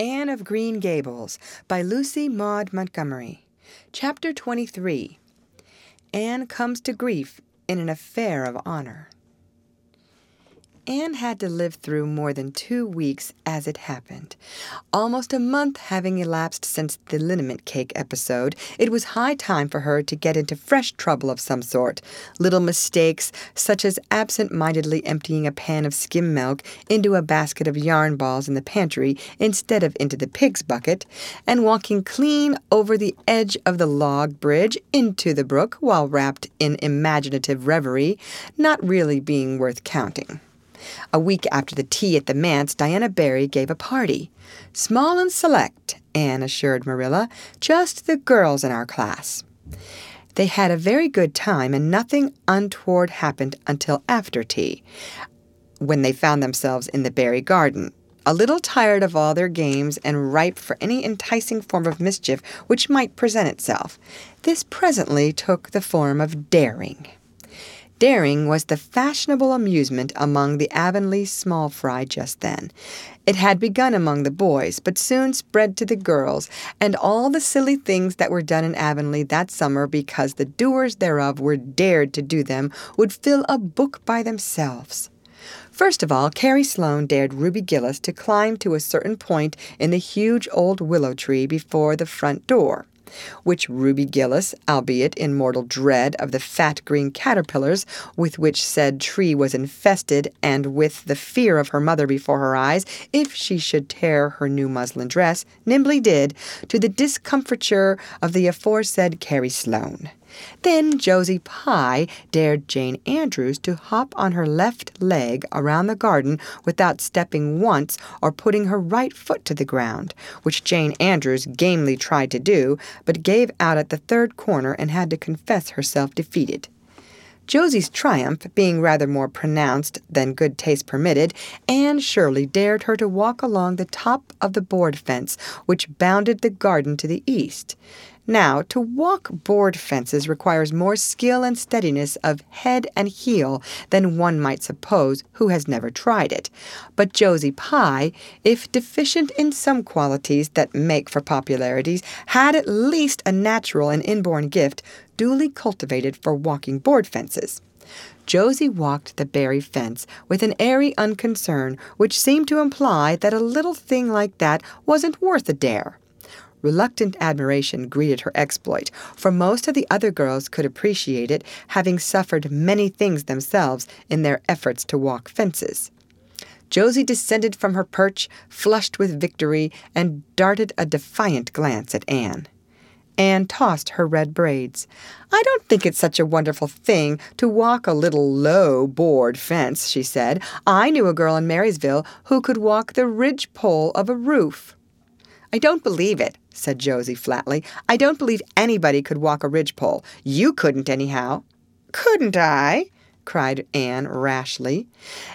Anne of Green Gables by Lucy Maud Montgomery. Chapter 23 Anne comes to grief in an affair of honor. Anne had to live through more than two weeks as it happened. Almost a month having elapsed since the liniment cake episode, it was high time for her to get into fresh trouble of some sort. Little mistakes, such as absent mindedly emptying a pan of skim milk into a basket of yarn balls in the pantry instead of into the pig's bucket, and walking clean over the edge of the log bridge into the brook while wrapped in imaginative reverie, not really being worth counting. A week after the tea at the manse, Diana Barry gave a party. Small and select, Anne assured Marilla, just the girls in our class. They had a very good time, and nothing untoward happened until after tea, when they found themselves in the Barry garden, a little tired of all their games and ripe for any enticing form of mischief which might present itself. This presently took the form of daring. Daring was the fashionable amusement among the Avonlea small fry just then. It had begun among the boys, but soon spread to the girls, and all the silly things that were done in Avonlea that summer because the doers thereof were dared to do them would fill a book by themselves. First of all, Carrie Sloane dared Ruby Gillis to climb to a certain point in the huge old willow tree before the front door which Ruby Gillis, albeit in mortal dread of the fat green caterpillars with which said tree was infested, and with the fear of her mother before her eyes if she should tear her new muslin dress, nimbly did, to the discomfiture of the aforesaid Carrie Sloane. Then Josie Pye dared Jane Andrews to hop on her left leg around the garden without stepping once or putting her right foot to the ground, which Jane Andrews gamely tried to do, but gave out at the third corner and had to confess herself defeated. Josie's triumph being rather more pronounced than good taste permitted, Anne Shirley dared her to walk along the top of the board fence which bounded the garden to the east. Now, to walk board fences requires more skill and steadiness of head and heel than one might suppose who has never tried it. But Josie Pye, if deficient in some qualities that make for popularities, had at least a natural and inborn gift duly cultivated for walking board fences. Josie walked the Barry fence with an airy unconcern which seemed to imply that a little thing like that wasn't worth a dare. Reluctant admiration greeted her exploit, for most of the other girls could appreciate it, having suffered many things themselves in their efforts to walk fences. Josie descended from her perch, flushed with victory, and darted a defiant glance at Anne. Anne tossed her red braids. I don't think it's such a wonderful thing to walk a little low board fence, she said. I knew a girl in Marysville who could walk the ridge pole of a roof. I don't believe it, said Josie flatly. I don't believe anybody could walk a ridgepole. You couldn't, anyhow. Couldn't I? cried Anne rashly.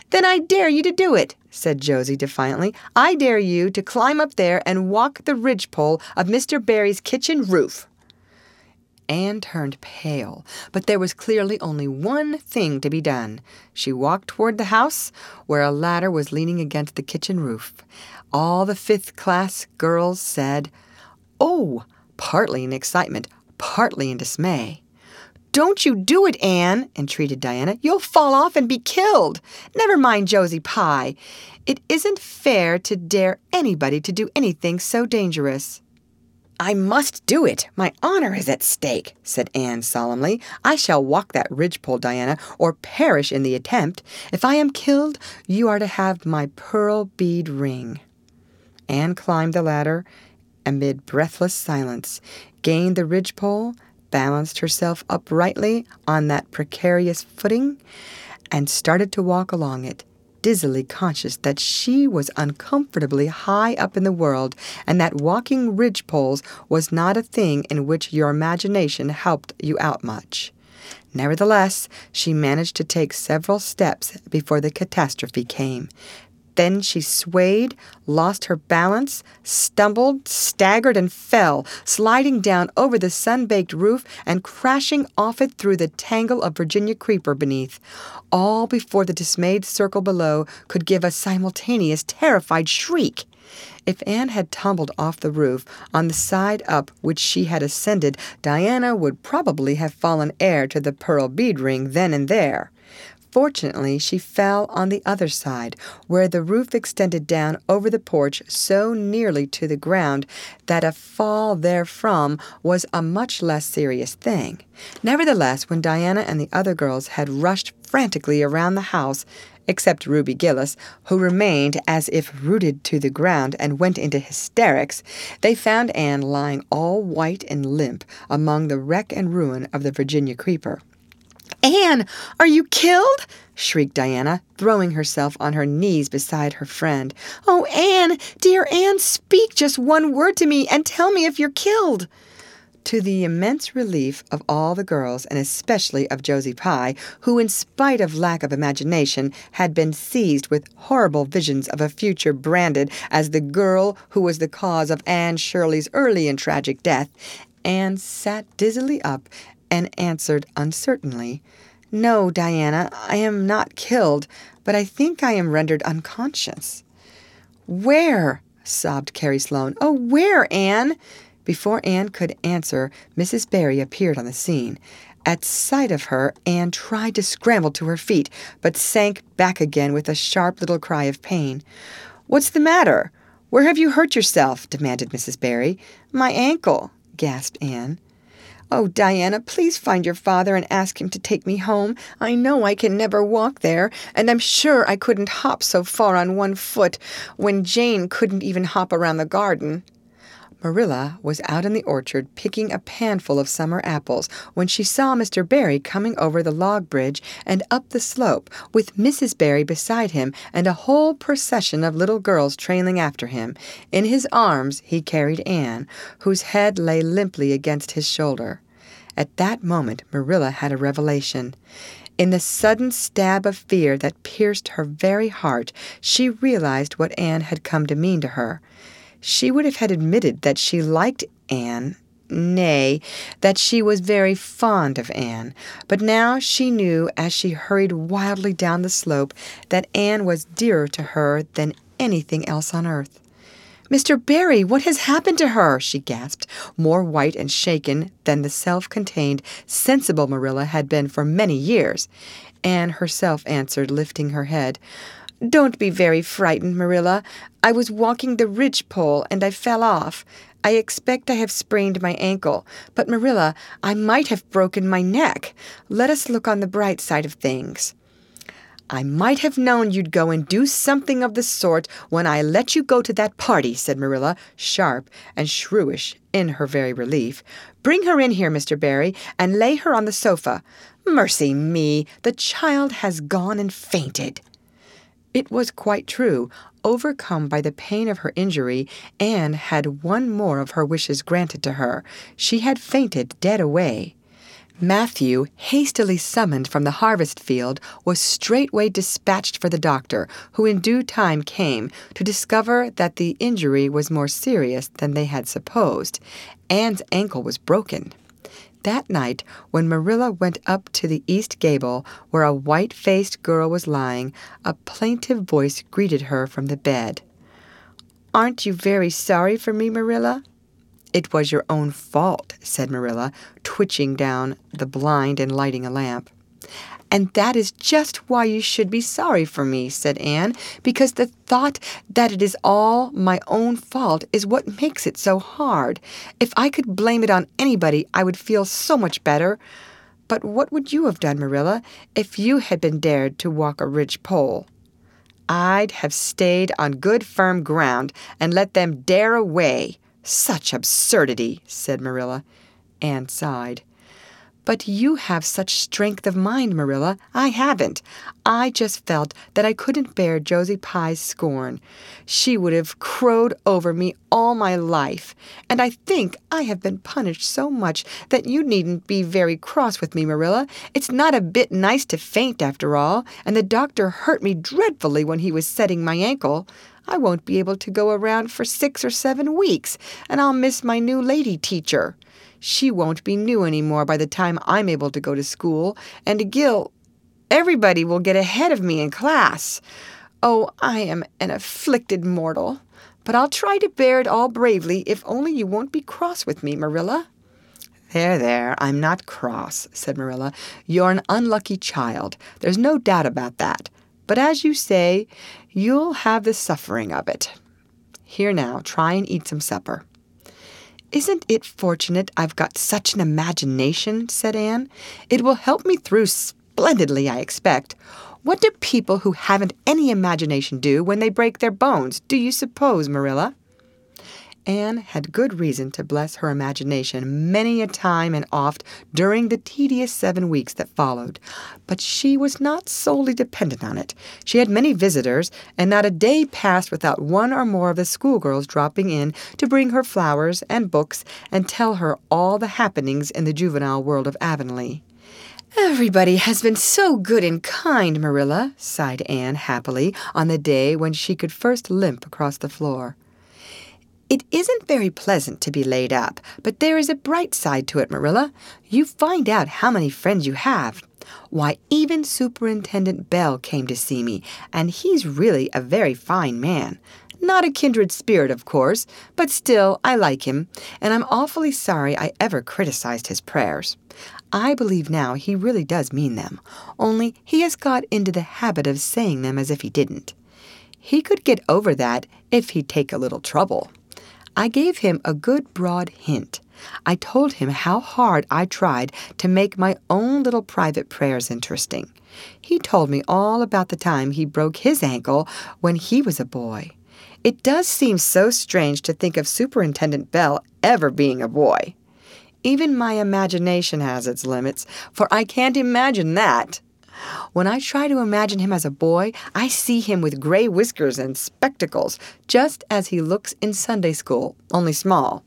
Then I dare you to do it, said Josie defiantly. I dare you to climb up there and walk the ridgepole of Mr. Barry's kitchen roof. Anne turned pale, but there was clearly only one thing to be done. She walked toward the house, where a ladder was leaning against the kitchen roof. All the fifth class girls said, Oh, partly in excitement, partly in dismay. Don't you do it, Anne, entreated Diana. You'll fall off and be killed. Never mind Josie Pye. It isn't fair to dare anybody to do anything so dangerous. I must do it. My honor is at stake, said Anne solemnly. I shall walk that ridgepole, Diana, or perish in the attempt. If I am killed, you are to have my pearl bead ring. Anne climbed the ladder amid breathless silence, gained the ridgepole, balanced herself uprightly on that precarious footing, and started to walk along it dizzily conscious that she was uncomfortably high up in the world and that walking ridgepoles was not a thing in which your imagination helped you out much. Nevertheless, she managed to take several steps before the catastrophe came, then she swayed, lost her balance, stumbled, staggered, and fell, sliding down over the sun baked roof and crashing off it through the tangle of Virginia creeper beneath, all before the dismayed circle below could give a simultaneous terrified shriek. If Anne had tumbled off the roof on the side up which she had ascended, Diana would probably have fallen heir to the pearl bead ring then and there. Fortunately, she fell on the other side, where the roof extended down over the porch so nearly to the ground that a fall therefrom was a much less serious thing. Nevertheless, when Diana and the other girls had rushed frantically around the house, except Ruby Gillis, who remained as if rooted to the ground and went into hysterics, they found Anne lying all white and limp among the wreck and ruin of the Virginia creeper. Anne, are you killed? shrieked Diana, throwing herself on her knees beside her friend. Oh, Anne, dear Anne, speak just one word to me and tell me if you're killed. To the immense relief of all the girls, and especially of Josie Pye, who, in spite of lack of imagination, had been seized with horrible visions of a future branded as the girl who was the cause of Anne Shirley's early and tragic death, Anne sat dizzily up and answered uncertainly, No, Diana, I am not killed, but I think I am rendered unconscious. Where? sobbed Carrie Sloane. Oh, where, Anne? Before Anne could answer, Mrs. Barry appeared on the scene. At sight of her, Anne tried to scramble to her feet, but sank back again with a sharp little cry of pain. What's the matter? Where have you hurt yourself? demanded Mrs. Barry. My ankle, gasped Anne. Oh, Diana, please find your father and ask him to take me home. I know I can never walk there, and I'm sure I couldn't hop so far on one foot when Jane couldn't even hop around the garden. Marilla was out in the orchard picking a panful of summer apples when she saw Mr. Barry coming over the log bridge and up the slope, with Mrs. Barry beside him and a whole procession of little girls trailing after him. In his arms he carried Anne, whose head lay limply against his shoulder. At that moment Marilla had a revelation. In the sudden stab of fear that pierced her very heart, she realized what Anne had come to mean to her. She would have had admitted that she liked Anne, nay, that she was very fond of Anne, but now she knew as she hurried wildly down the slope that Anne was dearer to her than anything else on earth. Mr. Barry, what has happened to her? she gasped, more white and shaken than the self contained, sensible Marilla had been for many years. Anne herself answered, lifting her head. Don't be very frightened, Marilla. I was walking the ridge pole and I fell off. I expect I have sprained my ankle, but Marilla, I might have broken my neck. Let us look on the bright side of things. I might have known you'd go and do something of the sort when I let you go to that party, said Marilla, sharp and shrewish in her very relief. Bring her in here, Mr. Barry, and lay her on the sofa. Mercy me, the child has gone and fainted. It was quite true. Overcome by the pain of her injury, Anne had one more of her wishes granted to her. She had fainted dead away. Matthew, hastily summoned from the harvest field, was straightway dispatched for the doctor, who in due time came to discover that the injury was more serious than they had supposed. Anne's ankle was broken. That night, when Marilla went up to the east gable, where a white faced girl was lying, a plaintive voice greeted her from the bed. Aren't you very sorry for me, Marilla? It was your own fault, said Marilla, twitching down the blind and lighting a lamp. And that is just why you should be sorry for me, said Anne, because the thought that it is all my own fault is what makes it so hard. If I could blame it on anybody, I would feel so much better. But what would you have done, Marilla, if you had been dared to walk a ridge pole? I'd have stayed on good firm ground and let them dare away. Such absurdity, said Marilla. Anne sighed. But you have such strength of mind, Marilla. I haven't. I just felt that I couldn't bear Josie Pye's scorn. She would have crowed over me all my life. And I think I have been punished so much that you needn't be very cross with me, Marilla. It's not a bit nice to faint, after all, and the doctor hurt me dreadfully when he was setting my ankle. I won't be able to go around for six or seven weeks, and I'll miss my new lady teacher. She won't be new any more by the time I'm able to go to school, and Gil, everybody will get ahead of me in class. Oh, I am an afflicted mortal. but I'll try to bear it all bravely if only you won't be cross with me, Marilla. There, there, I'm not cross, said Marilla. You're an unlucky child. There's no doubt about that. But as you say, you'll have the suffering of it. Here now, try and eat some supper. Isn't it fortunate I've got such an imagination? said Anne. It will help me through splendidly, I expect. What do people who haven't any imagination do when they break their bones, do you suppose, Marilla? Anne had good reason to bless her imagination many a time and oft during the tedious seven weeks that followed. But she was not solely dependent on it. She had many visitors, and not a day passed without one or more of the schoolgirls dropping in to bring her flowers and books and tell her all the happenings in the juvenile world of Avonlea. Everybody has been so good and kind, Marilla, sighed Anne happily on the day when she could first limp across the floor. It isn't very pleasant to be laid up, but there is a bright side to it, Marilla. You find out how many friends you have. Why, even Superintendent Bell came to see me, and he's really a very fine man. Not a kindred spirit, of course, but still, I like him, and I'm awfully sorry I ever criticized his prayers. I believe now he really does mean them, only he has got into the habit of saying them as if he didn't. He could get over that if he'd take a little trouble. I gave him a good broad hint. I told him how hard I tried to make my own little private prayers interesting. He told me all about the time he broke his ankle when he was a boy. It does seem so strange to think of Superintendent Bell ever being a boy. Even my imagination has its limits, for I can't imagine that. When I try to imagine him as a boy, I see him with gray whiskers and spectacles, just as he looks in Sunday school, only small.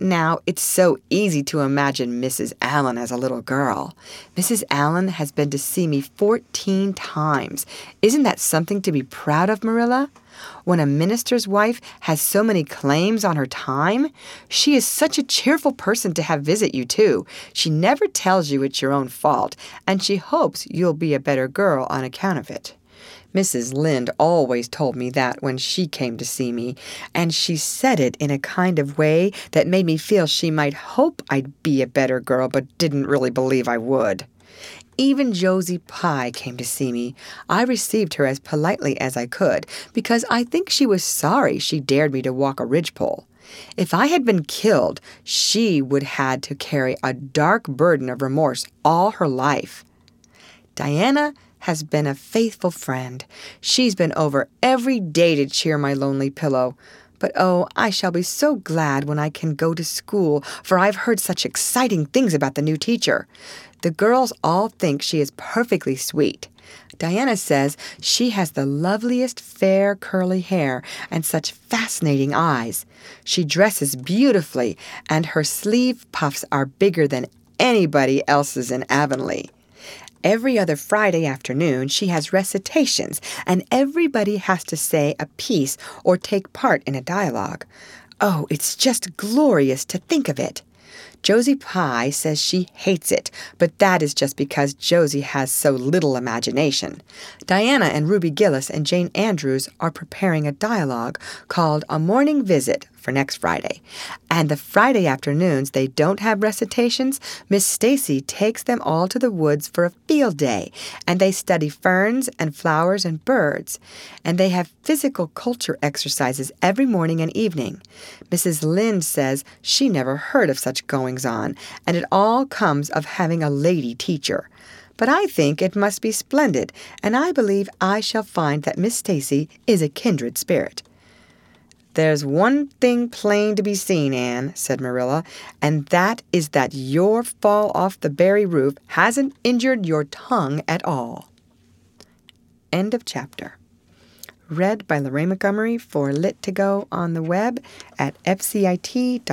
Now, it's so easy to imagine Mrs. Allan as a little girl. Mrs. Allan has been to see me 14 times. Isn't that something to be proud of, Marilla? When a minister's wife has so many claims on her time, she is such a cheerful person to have visit you, too. She never tells you it's your own fault, and she hopes you'll be a better girl on account of it. Mrs. Lynde always told me that when she came to see me, and she said it in a kind of way that made me feel she might hope I'd be a better girl, but didn't really believe I would. Even Josie Pye came to see me. I received her as politely as I could, because I think she was sorry she dared me to walk a ridgepole. If I had been killed, she would had to carry a dark burden of remorse all her life. Diana has been a faithful friend. She's been over every day to cheer my lonely pillow. But oh, I shall be so glad when I can go to school, for I've heard such exciting things about the new teacher. The girls all think she is perfectly sweet. Diana says she has the loveliest fair curly hair and such fascinating eyes. She dresses beautifully, and her sleeve puffs are bigger than anybody else's in Avonlea. Every other Friday afternoon, she has recitations, and everybody has to say a piece or take part in a dialogue. Oh, it's just glorious to think of it. Josie Pye says she hates it, but that is just because Josie has so little imagination. Diana and Ruby Gillis and Jane Andrews are preparing a dialogue called A Morning Visit for next Friday. And the Friday afternoons they don't have recitations, Miss Stacy takes them all to the woods for a field day, and they study ferns and flowers and birds. And they have physical culture exercises every morning and evening. Mrs. Lynde says she never heard of such goings on, and it all comes of having a lady teacher. But I think it must be splendid, and I believe I shall find that Miss Stacy is a kindred spirit. There's one thing plain to be seen, Anne, said Marilla, and that is that your fall off the Barry roof hasn't injured your tongue at all. End of chapter. Read by Lorraine Montgomery for Lit2Go on the web at fcit.usf.edu.